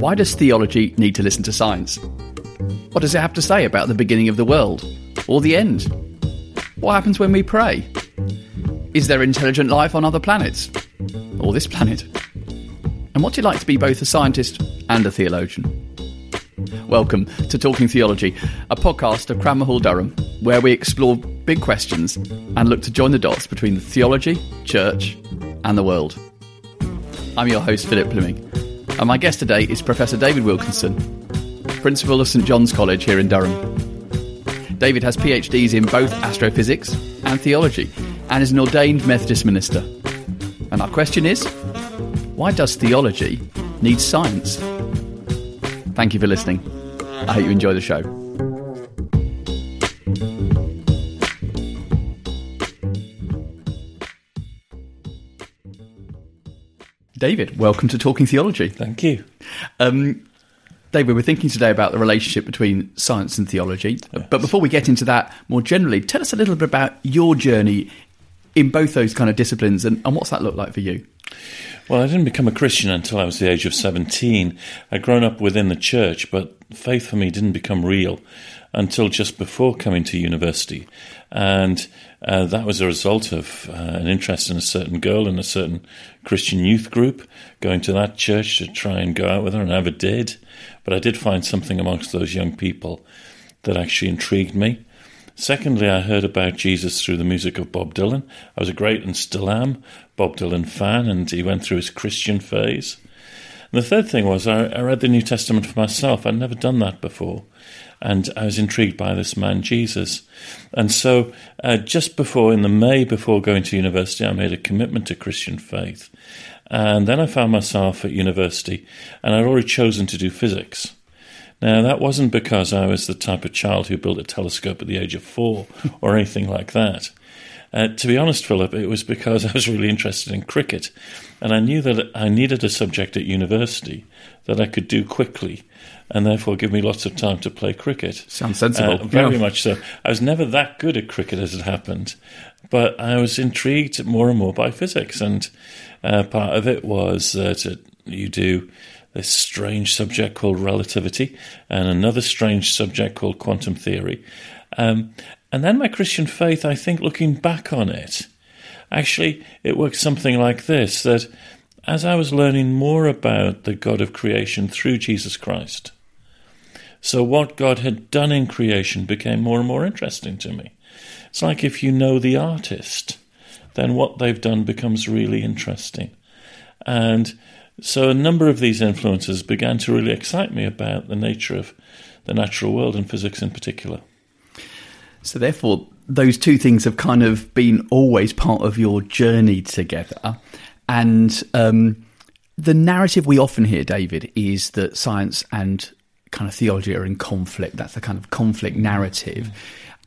Why does theology need to listen to science? What does it have to say about the beginning of the world? Or the end? What happens when we pray? Is there intelligent life on other planets? Or this planet? And what's it like to be both a scientist and a theologian? Welcome to Talking Theology, a podcast of Cranmer Hall Durham, where we explore big questions and look to join the dots between the theology, church, and the world. I'm your host, Philip Plyming, and my guest today is Professor David Wilkinson, Principal of St John's College here in Durham. David has PhDs in both astrophysics and theology and is an ordained Methodist minister. And our question is why does theology need science? Thank you for listening. I hope you enjoy the show. David, welcome to Talking Theology. Thank you. Um, David, we're thinking today about the relationship between science and theology. Yes. But before we get into that more generally, tell us a little bit about your journey in both those kind of disciplines and, and what's that look like for you? Well, I didn't become a Christian until I was the age of 17. I'd grown up within the church, but faith for me didn't become real until just before coming to university. And uh, that was a result of uh, an interest in a certain girl in a certain Christian youth group, going to that church to try and go out with her, and I never did. But I did find something amongst those young people that actually intrigued me. Secondly, I heard about Jesus through the music of Bob Dylan. I was a great and still am Bob Dylan fan, and he went through his Christian phase. And the third thing was I, I read the New Testament for myself. I'd never done that before. And I was intrigued by this man, Jesus. And so, uh, just before, in the May before going to university, I made a commitment to Christian faith. And then I found myself at university, and I'd already chosen to do physics. Now, that wasn't because I was the type of child who built a telescope at the age of four or anything like that. Uh, to be honest, Philip, it was because I was really interested in cricket, and I knew that I needed a subject at university that I could do quickly, and therefore give me lots of time to play cricket. Sounds sensible. Uh, very Yeah. much so. I was never that good at cricket as it happened, but I was intrigued more and more by physics, and uh, part of it was that it, you do this strange subject called relativity and another strange subject called quantum theory. Um, and then my Christian faith, I think, looking back on it, actually, it worked something like this that as I was learning more about the God of creation through Jesus Christ, so what God had done in creation became more and more interesting to me. It's like if you know the artist, then what they've done becomes really interesting. And so a number of these influences began to really excite me about the nature of the natural world and physics in particular. So, therefore, those two things have kind of been always part of your journey together. And um, the narrative we often hear, David, is that science and kind of theology are in conflict. That's the kind of conflict narrative.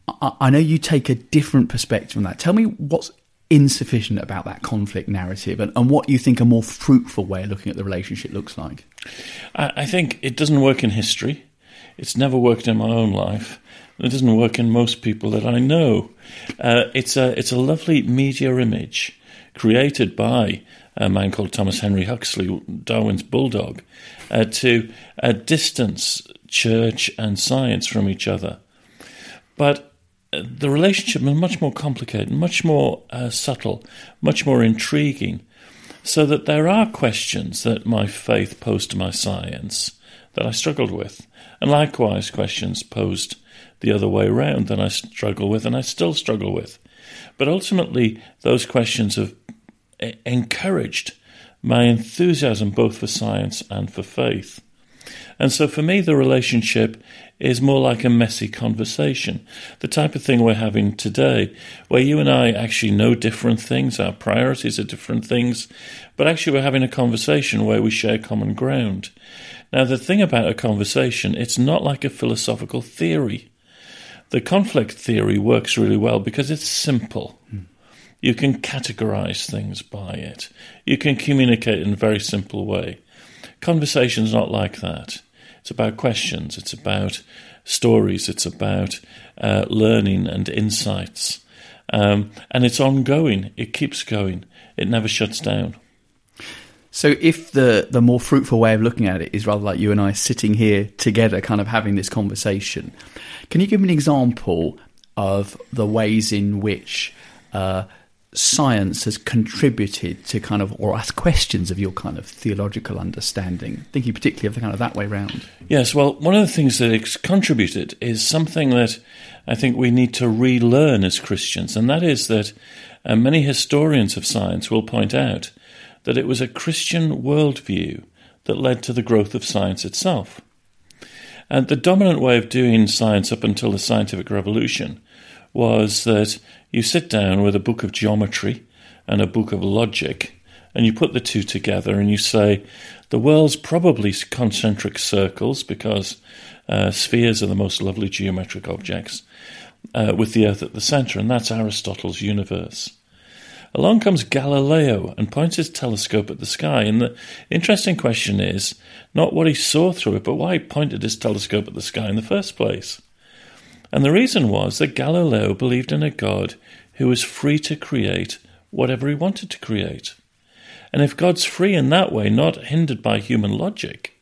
I, I know you take a different perspective on that. Tell me what's insufficient about that conflict narrative and, and what you think a more fruitful way of looking at the relationship looks like. I, I think it doesn't work in history. It's never worked in my own life. It doesn't work in most people that I know. Uh, it's a it's a lovely media image created by a man called Thomas Henry Huxley, Darwin's bulldog, uh, to uh, distance church and science from each other. But uh, the relationship is much more complicated, much more uh, subtle, much more intriguing. So that there are questions that my faith posed to my science that I struggled with, and likewise questions posed the other way around that I struggle with, and I still struggle with. But ultimately, those questions e- encouraged my enthusiasm both for science and for faith. And so for me, the relationship is more like a messy conversation, the type of thing we're having today, where you and I actually know different things, our priorities are different things, but actually we're having a conversation where we share common ground. Now, the thing about a conversation, it's not like a philosophical theory. The conflict theory works really well because it's simple. Hmm. You can categorize things by it. You can communicate in a very simple way. Conversation's not like that. It's about questions. It's about stories. It's about uh, learning and insights. Um, and it's ongoing, it keeps going, it never shuts down. So, if the the more fruitful way of looking at it is rather like you and I sitting here together, kind of having this conversation, can you give me an example of the ways in which uh, science has contributed to kind of or ask questions of your kind of theological understanding? Thinking particularly of the kind of that way round. Yes, well, one of the things that it's contributed is something that I think we need to relearn as Christians, and that is that uh, many historians of science will point out that it was a Christian worldview that led to the growth of science itself. And the dominant way of doing science up until the scientific revolution was that you sit down with a book of geometry and a book of logic, and you put the two together and you say, the world's probably concentric circles because uh, spheres are the most lovely geometric objects, uh, with the Earth at the centre, and that's Aristotle's universe. Along comes Galileo and points his telescope at the sky. And the interesting question is not what he saw through it, but why he pointed his telescope at the sky in the first place. And the reason was that Galileo believed in a God who was free to create whatever he wanted to create. And if God's free in that way, not hindered by human logic,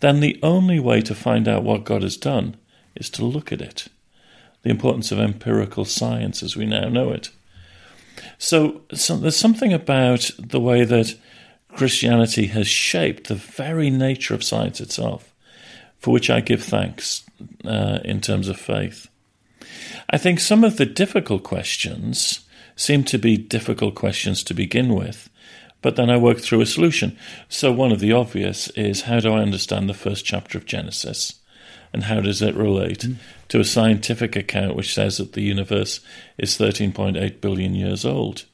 then the only way to find out what God has done is to look at it. The importance of empirical science as we now know it. So, so there's something about the way that Christianity has shaped the very nature of science itself, for which I give thanks uh, in terms of faith. I think some of the difficult questions seem to be difficult questions to begin with, but then I work through a solution. So, one of the obvious is how do I understand the first chapter of Genesis? And how does it relate mm. to a scientific account which says that the universe is 13.8 billion years old?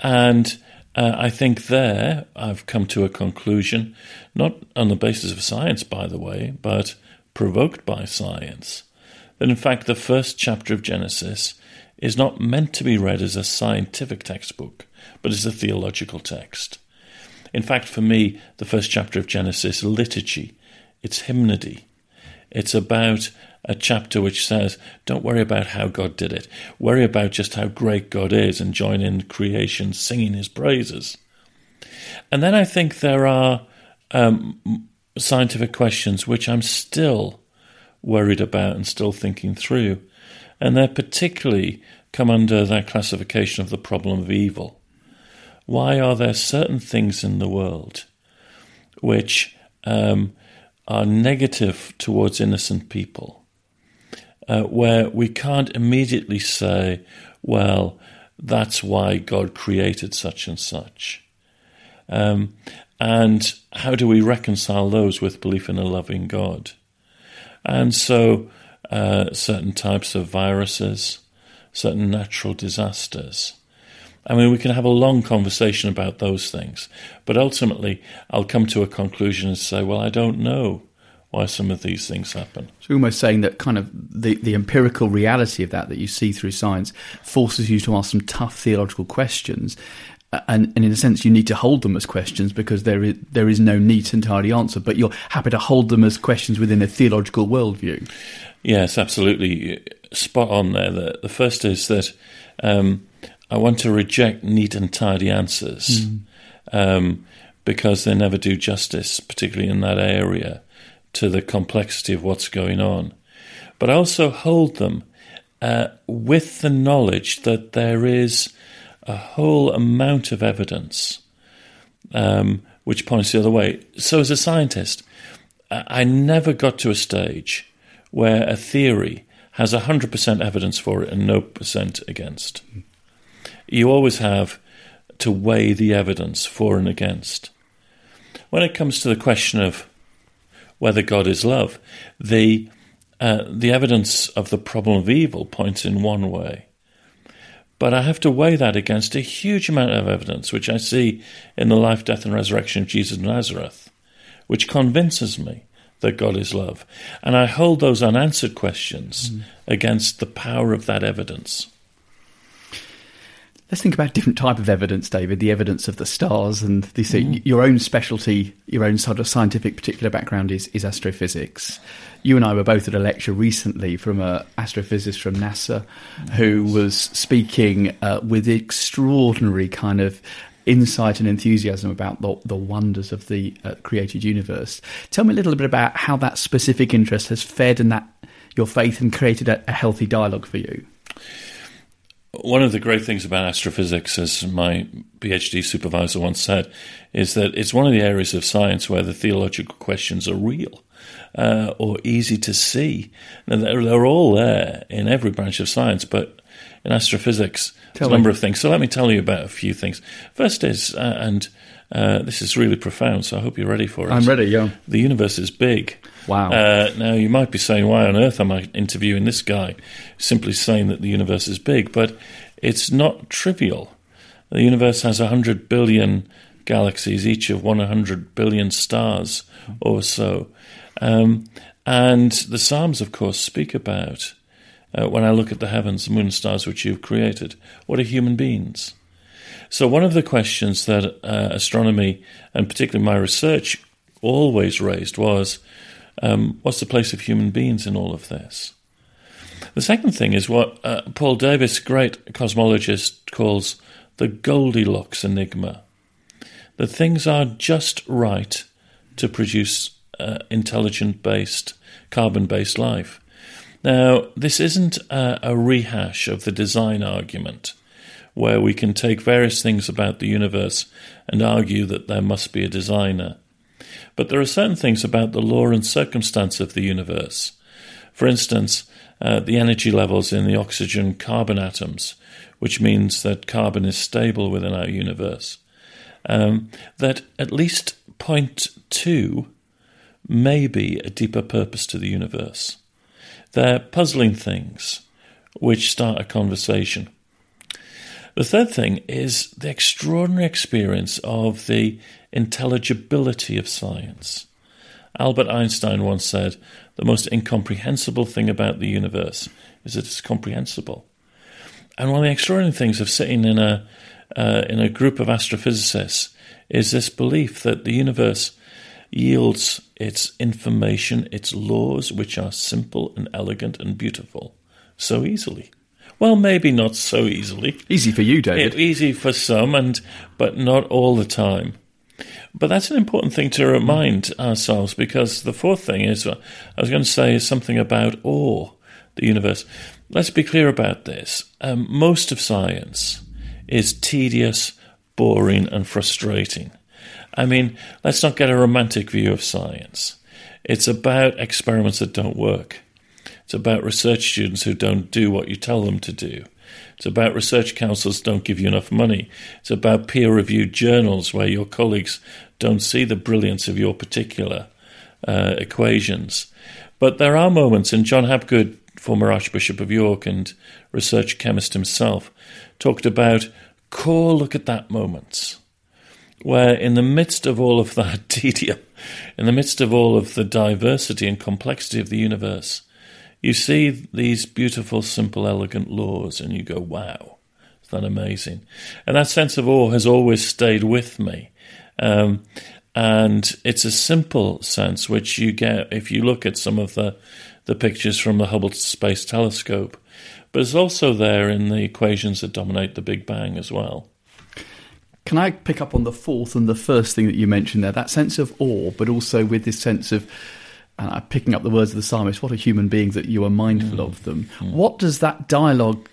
And uh, I think there I've come to a conclusion, not on the basis of science, by the way, but provoked by science, that in fact the first chapter of Genesis is not meant to be read as a scientific textbook, but as a theological text. In fact, for me, the first chapter of Genesis is liturgy, it's hymnody. It's about a chapter which says, don't worry about how God did it. Worry about just how great God is and join in creation singing his praises. And then I think there are um, scientific questions which I'm still worried about and still thinking through. And they particularly come under that classification of the problem of evil. Why are there certain things in the world which um, are negative towards innocent people, uh, where we can't immediately say, well, that's why God created such and such. Um, and how do we reconcile those with belief in a loving God? And so, uh, certain types of viruses, certain natural disasters. I mean, we can have a long conversation about those things, but ultimately, I'll come to a conclusion and say, well, I don't know why some of these things happen. So almost saying that kind of the, the empirical reality of that that you see through science forces you to ask some tough theological questions. And, and in a sense, you need to hold them as questions because there is there is no neat and tidy answer. But you're happy to hold them as questions within a theological worldview. Yes, absolutely, spot on there. The, the first is that um, I want to reject neat and tidy answers mm. um, because they never do justice, particularly in that area to the complexity of what's going on, but I also hold them uh, with the knowledge that there is a whole amount of evidence um, which points the other way. So, as a scientist, I never got to a stage where a theory has 100% evidence for it and no percent against. You always have to weigh the evidence for and against. When it comes to the question of whether God is love. The uh, the evidence of the problem of evil points in one way. But I have to weigh that against a huge amount of evidence which I see in the life, death, and resurrection of Jesus of Nazareth, which convinces me that God is love. And I hold those unanswered questions mm. against the power of that evidence. Let's think about different type of evidence, David. The evidence of the stars and the, mm. your own specialty, your own sort of scientific particular background is, is astrophysics. You and I were both at a lecture recently from an astrophysicist from NASA who was speaking uh, with extraordinary kind of insight and enthusiasm about the, the wonders of the uh, created universe. Tell me a little bit about how that specific interest has fed and that your faith and created a, a healthy dialogue for you. One of the great things about astrophysics, as my PhD supervisor once said, is that it's one of the areas of science where the theological questions are real uh, or easy to see. They're, they're, all there in every branch of science, but in astrophysics, tell there's a number of things. So let me tell you about a few things. First is, uh, and uh, this is really profound, so I hope you're ready for it. I'm ready, yeah. The universe is big. Wow. Uh, now, you might be saying, why on earth am I interviewing this guy? Simply saying that the universe is big, but it's not trivial. The universe has 100 billion galaxies, each of 100 billion stars or so. Um, and the Psalms, of course, speak about uh, when I look at the heavens, the moon stars which you've created, what are human beings? So, one of the questions that uh, astronomy, and particularly my research, always raised was um, what's the place of human beings in all of this? The second thing is what uh, Paul Davies, great cosmologist, calls the Goldilocks enigma. That things are just right to produce uh, intelligent based, carbon based life. Now, this isn't a, a rehash of the design argument where we can take various things about the universe and argue that there must be a designer. But there are certain things about the law and circumstance of the universe. For instance, uh, the energy levels in the oxygen carbon atoms, which means that carbon is stable within our universe. Um, that at least point two may be a deeper purpose to the universe. They're puzzling things which start a conversation. The third thing is the extraordinary experience of the intelligibility of science. Albert Einstein once said, The most incomprehensible thing about the universe is that it's comprehensible. And one of the extraordinary things of sitting in a, uh, in a group of astrophysicists is this belief that the universe yields its information, its laws, which are simple and elegant and beautiful, so easily. Well, maybe not so easily. Easy for you, David. It, easy for some, and but not all the time. But that's an important thing to remind ourselves because the fourth thing is uh, I was going to say is something about awe, the universe. Let's be clear about this. Um, most of science is tedious, boring, and frustrating. I mean, let's not get a romantic view of science. It's about experiments that don't work. It's about research students who don't do what you tell them to do. It's about research councils don't give you enough money. It's about peer reviewed journals where your colleagues don't see the brilliance of your particular uh, equations. But there are moments, and John Habgood, former Archbishop of York and research chemist himself, talked about core look at that moments where in the midst of all of that tedium, in the midst of all of the diversity and complexity of the universe, you see these beautiful, simple, elegant laws, and you go, wow, is that amazing? And that sense of awe has always stayed with me. Um, and it's a simple sense which you get if you look at some of the, the pictures from the Hubble Space Telescope, but it's also there in the equations that dominate the Big Bang as well. Can I pick up on the fourth and the first thing that you mentioned there? That sense of awe, but also with this sense of uh, picking up the words of the psalmist, what a human being that you are mindful mm. of them. Mm. What does that dialogue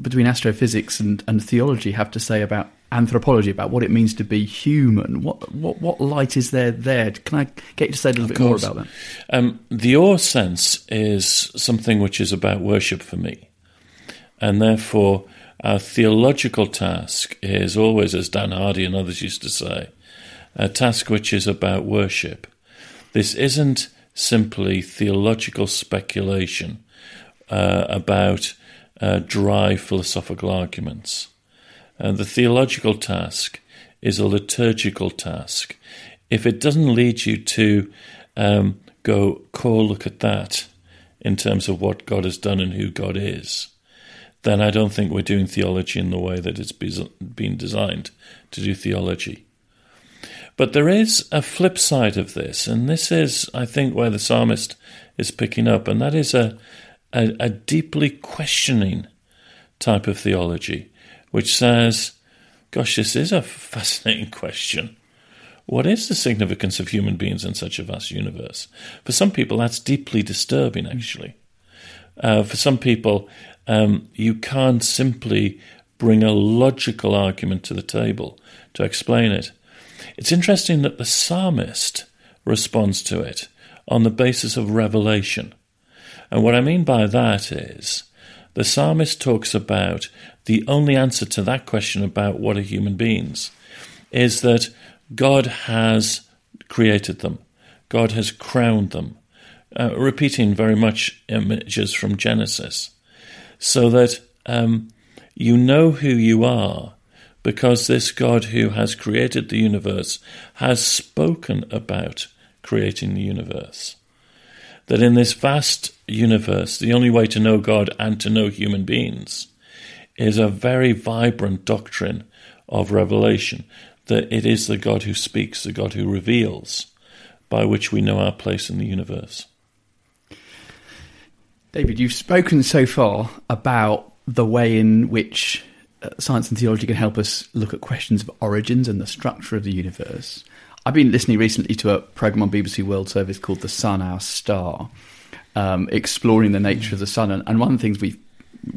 between astrophysics and, and theology have to say about anthropology, about what it means to be human? What what what light is there there? Can I get you to say a little of bit course. more about that? Um, the awe sense is something which is about worship for me, and therefore our theological task is always, as Dan Hardy and others used to say, a task which is about worship. This isn't simply theological speculation uh, about uh, dry philosophical arguments. Uh, the theological task is a liturgical task. If it doesn't lead you to um, go, look at that in terms of what God has done and who God is, then I don't think we're doing theology in the way that it's been designed to do theology. But there is a flip side of this, and this is, I think, where the psalmist is picking up, and that is a, a, a deeply questioning type of theology, which says, gosh, this is a fascinating question. What is the significance of human beings in such a vast universe? For some people, that's deeply disturbing, actually. Uh, for some people, um, you can't simply bring a logical argument to the table to explain it. It's interesting that the psalmist responds to it on the basis of revelation. And what I mean by that is the psalmist talks about the only answer to that question about what are human beings is that God has created them, God has crowned them, uh, repeating very much images from Genesis, so that um, you know who you are because this God who has created the universe has spoken about creating the universe. That in this vast universe, the only way to know God and to know human beings is a very vibrant doctrine of revelation, that it is the God who speaks, the God who reveals, by which we know our place in the universe. David, you've spoken so far about the way in which science and theology can help us look at questions of origins and the structure of the universe. I've been listening recently to a program on BBC World Service called "The Sun, Our Star," um, exploring the nature of the sun. And, and, one of the things we,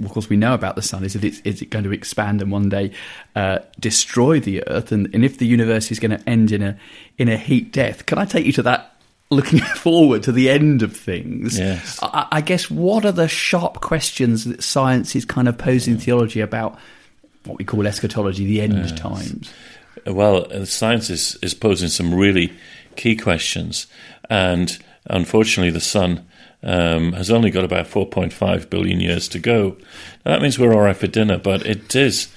of course, we know about the sun is that it's is it going to expand and one day uh, destroy the Earth, and, and if the universe is going to end in a in a heat death. Can I take you to that looking forward to the end of things. Yes. I, I, guess what are the sharp questions that science is kind of posing theology about what we call eschatology, the end yes. times? Well, uh, science is, is posing some really key questions, and unfortunately, the sun um, has only got about 4.5 billion years to go. Now, that means we're all right for dinner, but it is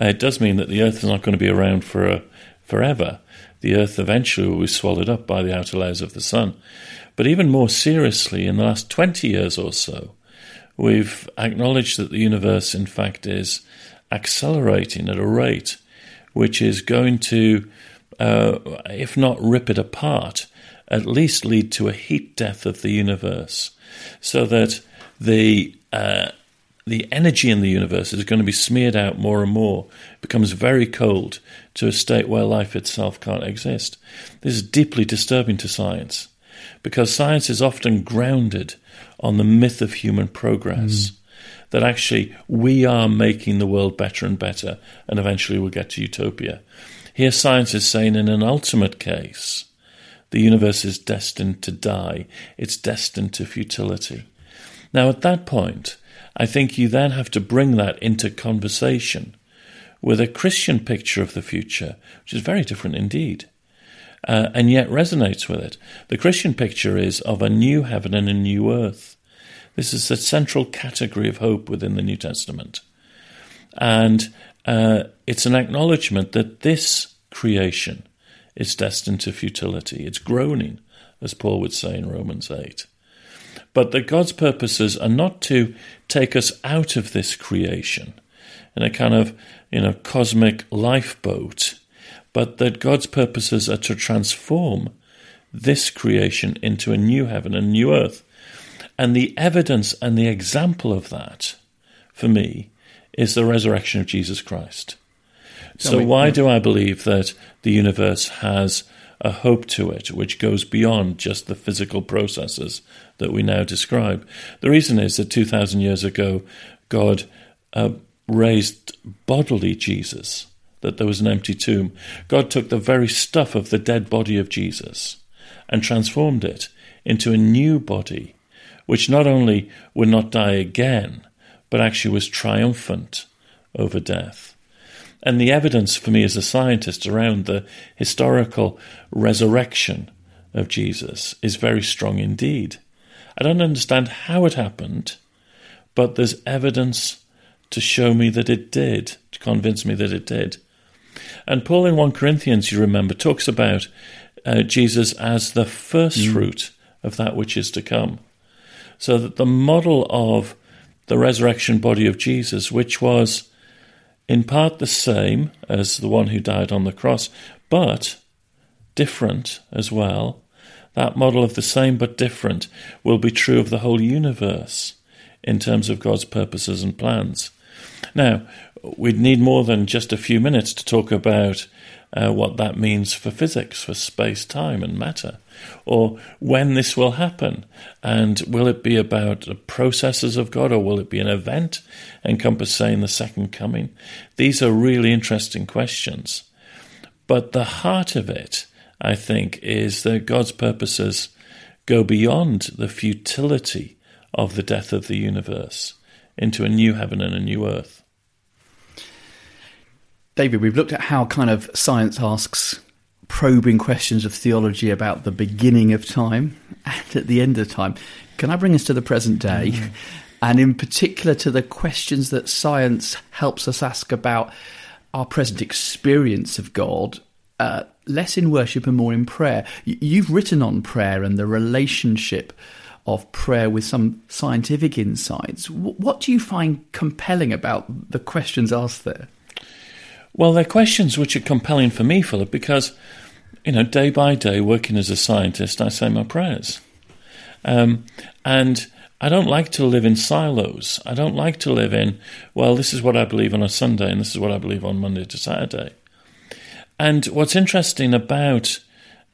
uh, it does mean that the Earth is not going to be around for uh, forever. The Earth eventually will be swallowed up by the outer layers of the sun. But even more seriously, in the last 20 years or so, we've acknowledged that the universe, in fact, is accelerating at a rate which is going to, uh, if not rip it apart, at least lead to a heat death of the universe, so that the uh, the energy in the universe is going to be smeared out more and more, becomes very cold to a state where life itself can't exist. This is deeply disturbing to science because science is often grounded on the myth of human progress. Mm that actually we are making the world better and better, and eventually we'll get to utopia. Here, science is saying in an ultimate case, the universe is destined to die, it's destined to futility. Now, at that point, I think you then have to bring that into conversation with a Christian picture of the future, which is very different indeed. Uh, and yet resonates with it. The Christian picture is of a new heaven and a new earth. This is the central category of hope within the New Testament. And uh, it's an acknowledgement that this creation is destined to futility. It's groaning, as Paul would say in Romans 8. But that God's purposes are not to take us out of this creation in a kind of you know cosmic lifeboat, but that God's purposes are to transform this creation into a new heaven and new earth and the evidence and the example of that, for me, is the resurrection of Jesus Christ. So, why do I believe that the universe has a hope to it which goes beyond just the physical processes that we now describe? The reason is that 2,000 years ago, God uh, raised bodily Jesus, that there was an empty tomb. God took the very stuff of the dead body of Jesus and transformed it into a new body which not only would not die again, but actually was triumphant over death. And the evidence for me as a scientist around the historical resurrection of Jesus is very strong indeed. I don't understand how it happened, but there's evidence to show me that it did, to convince me that it did. And Paul in 1 Corinthians, you remember, talks about uh, Jesus as the first mm. fruit of that which is to come. So that the model of the resurrection body of Jesus, which was in part the same as the one who died on the cross, but different as well. That model of the same but different will be true of the whole universe in terms of God's purposes and plans. Now, we'd need more than just a few minutes to talk about uh, what that means for physics, for space, time, and matter, or when this will happen. And will it be about the processes of God, or will it be an event encompassing the second coming? These are really interesting questions. But the heart of it, I think, is that God's purposes go beyond the futility of the death of the universe into a new heaven and a new earth. David, we've looked at how kind of science asks probing questions of theology about the beginning of time and at the end of time. Can I bring us to the present day? Mm. And in particular to the questions that science helps us ask about our present experience of God, uh, less in worship and more in prayer. You've written on prayer and the relationship of prayer with some scientific insights. What do you find compelling about the questions asked there? Well, they're questions which are compelling for me, Philip, because, you know, day by day, working as a scientist, I say my prayers. Um, and I don't like to live in silos. I don't like to live in, well, this is what I believe on a Sunday and this is what I believe on Monday to Saturday. And what's interesting about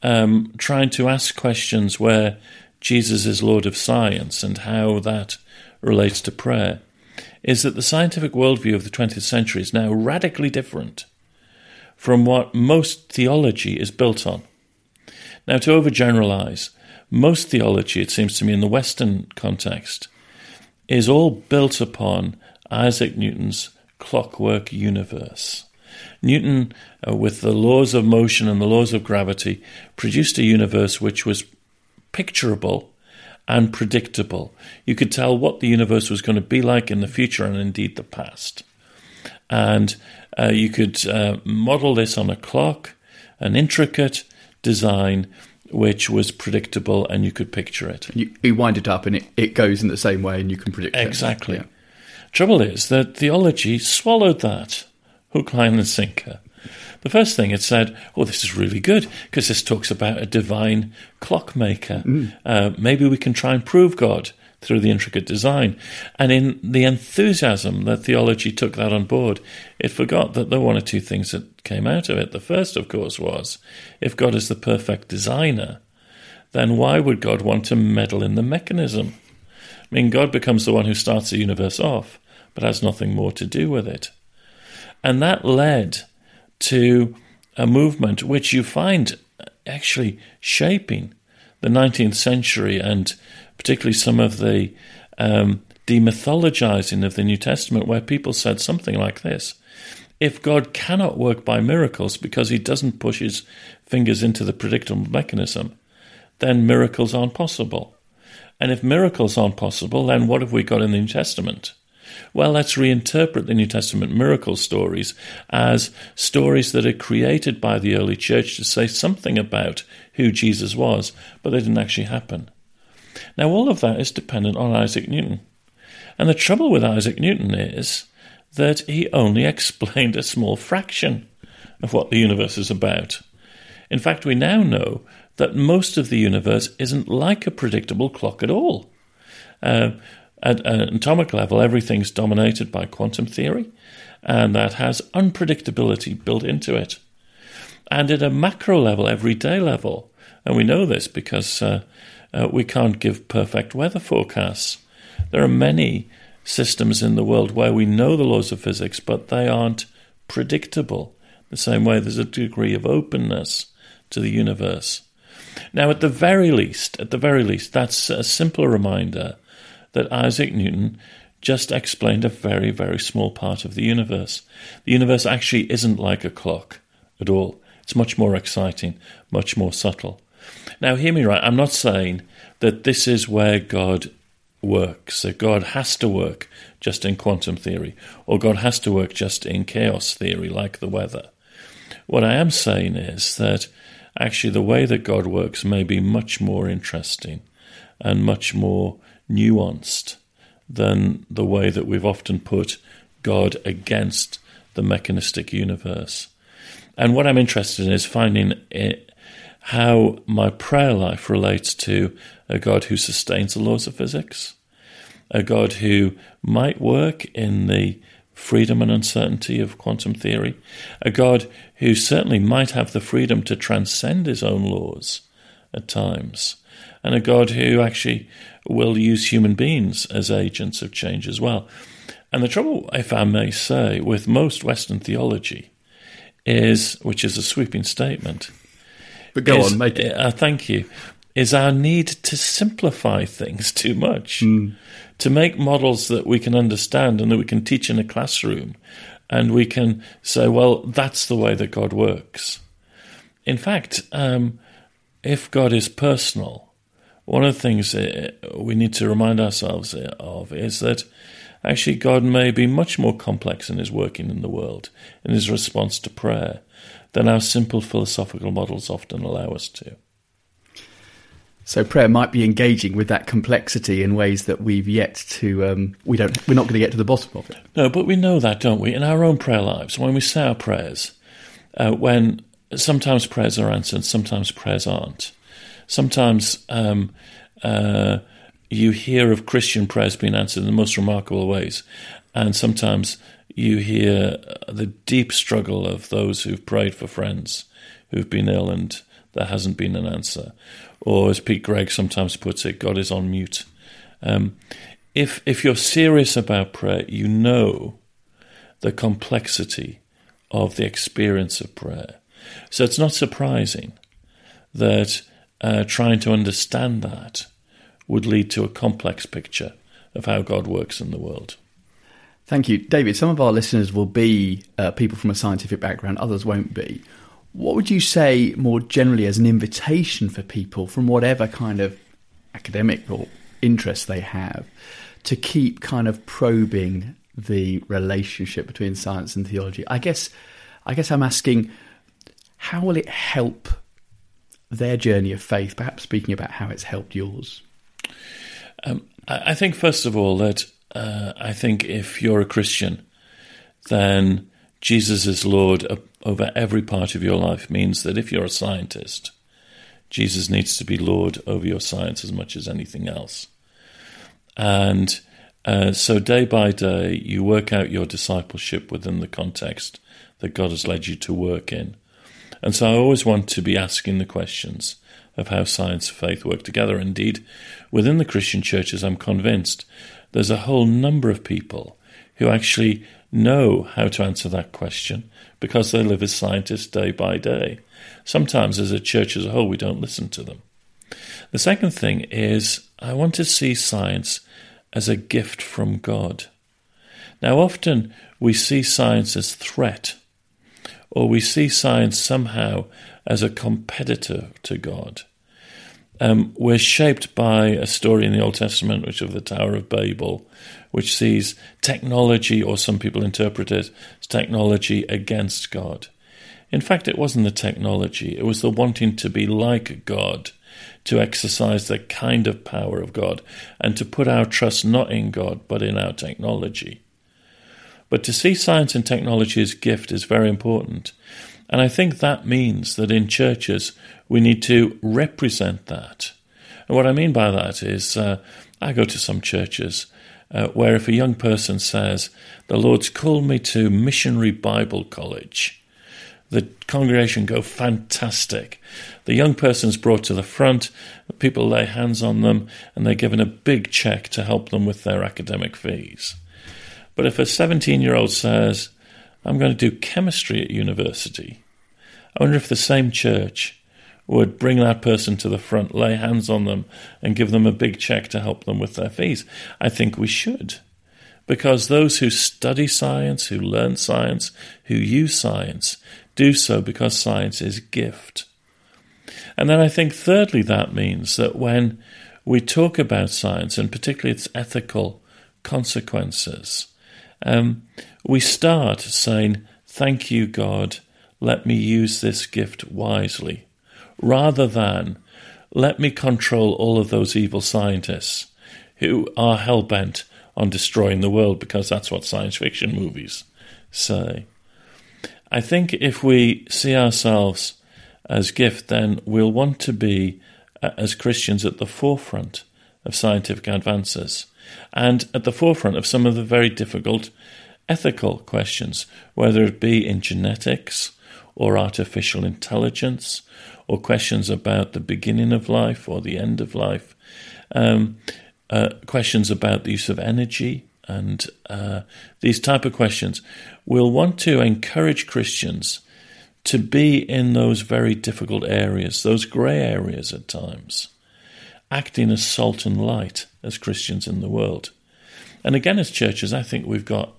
um, trying to ask questions where Jesus is Lord of science and how that relates to prayer is that the scientific worldview of the 20th century is now radically different from what most theology is built on. Now, to overgeneralize, most theology, it seems to me, in the Western context, is all built upon Isaac Newton's clockwork universe. Newton, uh, with the laws of motion and the laws of gravity, produced a universe which was picturable and predictable. You could tell what the universe was going to be like in the future and indeed the past. And uh, you could uh, model this on a clock, an intricate design which was predictable and you could picture it. You, you, wind it up and it, it goes in the same way and you can predict exactly. it. Exactly. Yeah. Trouble is that theology swallowed that hook, line, and sinker. The first thing it said, "Oh, this is really good because this talks about a divine clockmaker. Mm. Uh, maybe we can try and prove God." Through the intricate design. And in the enthusiasm that theology took that on board, it forgot that there were one or two things that came out of it. The first, of course, was if God is the perfect designer, then why would God want to meddle in the mechanism? I mean, God becomes the one who starts the universe off, but has nothing more to do with it. And that led to a movement which you find actually shaping the 19th century and particularly some of the um, demythologizing of the New Testament, where people said something like this If God cannot work by miracles because he doesn't push his fingers into the predictable mechanism, then miracles aren't possible. And if miracles aren't possible, then what have we got in the New Testament? Well, let's reinterpret the New Testament miracle stories as stories that are created by the early church to say something about who Jesus was, but they didn't actually happen. Now, all of that is dependent on Isaac Newton. And the trouble with Isaac Newton is that he only explained a small fraction of what the universe is about. In fact, we now know that most of the universe isn't like a predictable clock at all. Uh, at an atomic level, everything's dominated by quantum theory, and that has unpredictability built into it. And at a macro level, everyday level, and we know this because uh, uh, we can't give perfect weather forecasts. There are many systems in the world where we know the laws of physics, but they aren't predictable. The same way there's a degree of openness to the universe. Now, at the very least, at the very least, that's a simple reminder that Isaac Newton just explained a very, very small part of the universe. The universe actually isn't like a clock at all. It's much more exciting, much more subtle. Now, hear me right. I'm not saying that this is where God works, that God has to work just in quantum theory, or God has to work just in chaos theory, like the weather. What I am saying is that actually the way that God works may be much more interesting and much more nuanced than the way that we've often put God against the mechanistic universe. And what I'm interested in is finding it, how my prayer life relates to a God who sustains the laws of physics, a God who might work in the freedom and uncertainty of quantum theory, a God who certainly might have the freedom to transcend his own laws at times, and a God who actually will use human beings as agents of change as well. And the trouble, if I may say, with most Western theology is, which is a sweeping statement. But go is, on, make it. Uh, thank you. Is our need to simplify things too much, mm. to make models that we can understand and that we can teach in a classroom, and we can say, well, that's the way that God works. In fact, um, if God is personal, one of the things uh, we need to remind ourselves of is that actually God may be much more complex in his working in the world, in his response to prayer, than our simple philosophical models often allow us to. So prayer might be engaging with that complexity in ways that we've yet to um, we don't we're not going to get to the bottom of it. No, but we know that, don't we? In our own prayer lives, when we say our prayers, uh, when sometimes prayers are answered, sometimes prayers aren't. Sometimes um, uh, you hear of Christian prayers being answered in the most remarkable ways, and sometimes you hear the deep struggle of those who've prayed for friends who've been ill and there hasn't been an answer. Or, as Pete Greig sometimes puts it, God is on mute. Um, if if you're serious about prayer, you know the complexity of the experience of prayer. So it's not surprising that uh, trying to understand that would lead to a complex picture of how God works in the world. Thank you. David, some of our listeners will be uh, people from a scientific background, others won't be. What would you say more generally as an invitation for people from whatever kind of academic or interest they have to keep kind of probing the relationship between science and theology? I guess I guess I'm asking how will it help their journey of faith, perhaps speaking about how it's helped yours? Um, I think, first of all, that uh, I think if you're a Christian, then Jesus is Lord over every part of your life means that if you're a scientist, Jesus needs to be Lord over your science as much as anything else. And uh, so, day by day, you work out your discipleship within the context that God has led you to work in. And so I always want to be asking the questions of how science and faith work together. Indeed, within the Christian churches, I'm convinced there's a whole number of people who actually know how to answer that question because they live as scientists day by day. Sometimes, as a church as a whole, we don't listen to them. The second thing is, I want to see science as a gift from God. Now, often we see science as threat or we see science somehow as a competitor to God. Um, we're shaped by a story in the Old Testament, which of the Tower of Babel, which sees technology, or some people interpret it as technology against God. In fact, it wasn't the technology, it was the wanting to be like God, to exercise the kind of power of God, and to put our trust not in God, but in our technology. But to see science and technology as gift is very important. And I think that means that in churches we need to represent that. And what I mean by that is, uh, I go to some churches uh, where if a young person says, The Lord's called me to Missionary Bible College, the congregation go fantastic. The young person's brought to the front, people lay hands on them, and they're given a big check to help them with their academic fees. But if a 17 year old says, I'm going to do chemistry at university, I wonder if the same church would bring that person to the front, lay hands on them, and give them a big check to help them with their fees. I think we should. Because those who study science, who learn science, who use science, do so because science is a gift. And then I think, thirdly, that means that when we talk about science, and particularly its ethical consequences, um, we start saying, Thank you, God, let me use this gift wisely, rather than let me control all of those evil scientists who are hell bent on destroying the world because that's what science fiction movies say. I think if we see ourselves as gift, then we'll want to be, uh, as Christians, at the forefront of scientific advances and at the forefront of some of the very difficult ethical questions, whether it be in genetics or artificial intelligence or questions about the beginning of life or the end of life, um, uh, questions about the use of energy and uh, these type of questions. We'll want to encourage Christians to be in those very difficult areas, those grey areas at times, acting as salt and light as Christians in the world. And again, as churches, I think we've got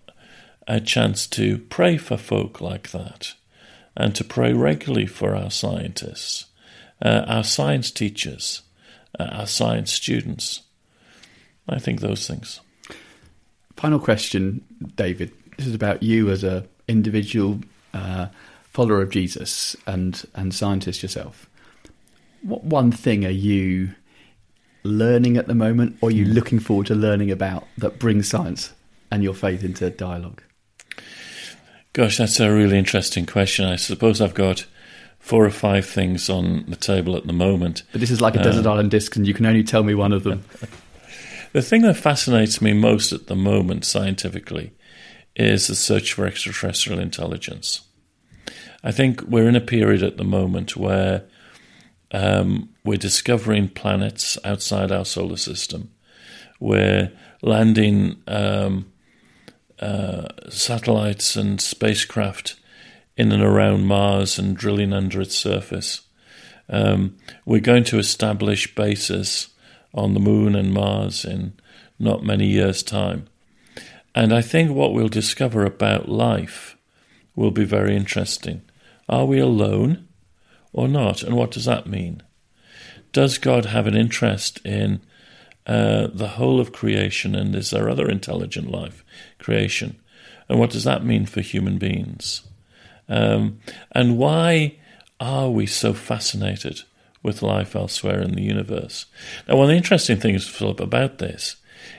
a chance to pray for folk like that and to pray regularly for our scientists, uh, our science teachers, uh, our science students. I think those things. Final question, David. This is about you as a individual uh, follower of Jesus and and scientist yourself. What one thing are you learning at the moment, or are you looking forward to learning about that brings science and your faith into dialogue? Gosh, that's a really interesting question. I suppose I've got four or five things on the table at the moment. But this is like a desert uh, island disc, and you can only tell me one of them. the thing that fascinates me most at the moment, scientifically, is the search for extraterrestrial intelligence. I think we're in a period at the moment where um, we're discovering planets outside our solar system. We're landing um, uh, satellites and spacecraft in and around Mars and drilling under its surface. Um, we're going to establish bases on the Moon and Mars in not many years' time. And I think what we'll discover about life will be very interesting. Are we alone or not? And what does that mean? Does God have an interest in uh, the whole of creation, and is there other intelligent life creation? And what does that mean for human beings? Um, and why are we so fascinated with life elsewhere in the universe? Now, one of the interesting things, Philip, about this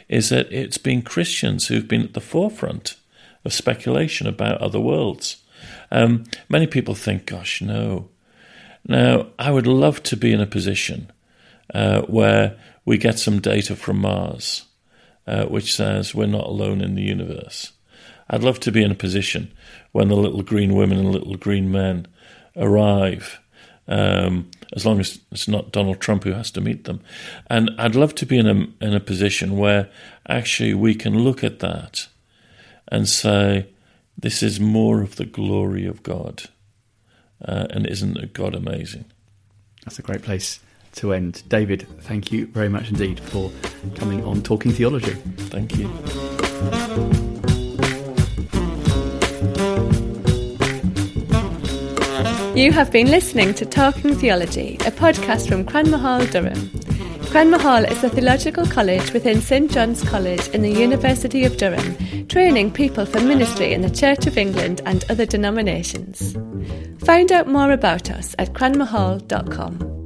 is that it's been Christians who've been at the forefront of speculation about other worlds. Um, many people think, gosh, no. Now, I would love to be in a position uh, where we get some data from Mars, uh, which says we're not alone in the universe. I'd love to be in a position when the little green women and little green men arrive, um, as long as it's not Donald Trump who has to meet them. And I'd love to be in a, in a position where actually we can look at that and say, this is more of the glory of God. Uh, and isn't God amazing? That's a great place to end. David, thank you very much indeed for coming on Talking Theology. Thank you. You have been listening to Talking Theology, a podcast from Cranmer Hall, Durham. Cranmer Hall is a theological college within St John's College in the University of Durham, training people for ministry in the Church of England and other denominations. Find out more about us at cranmerhall.com.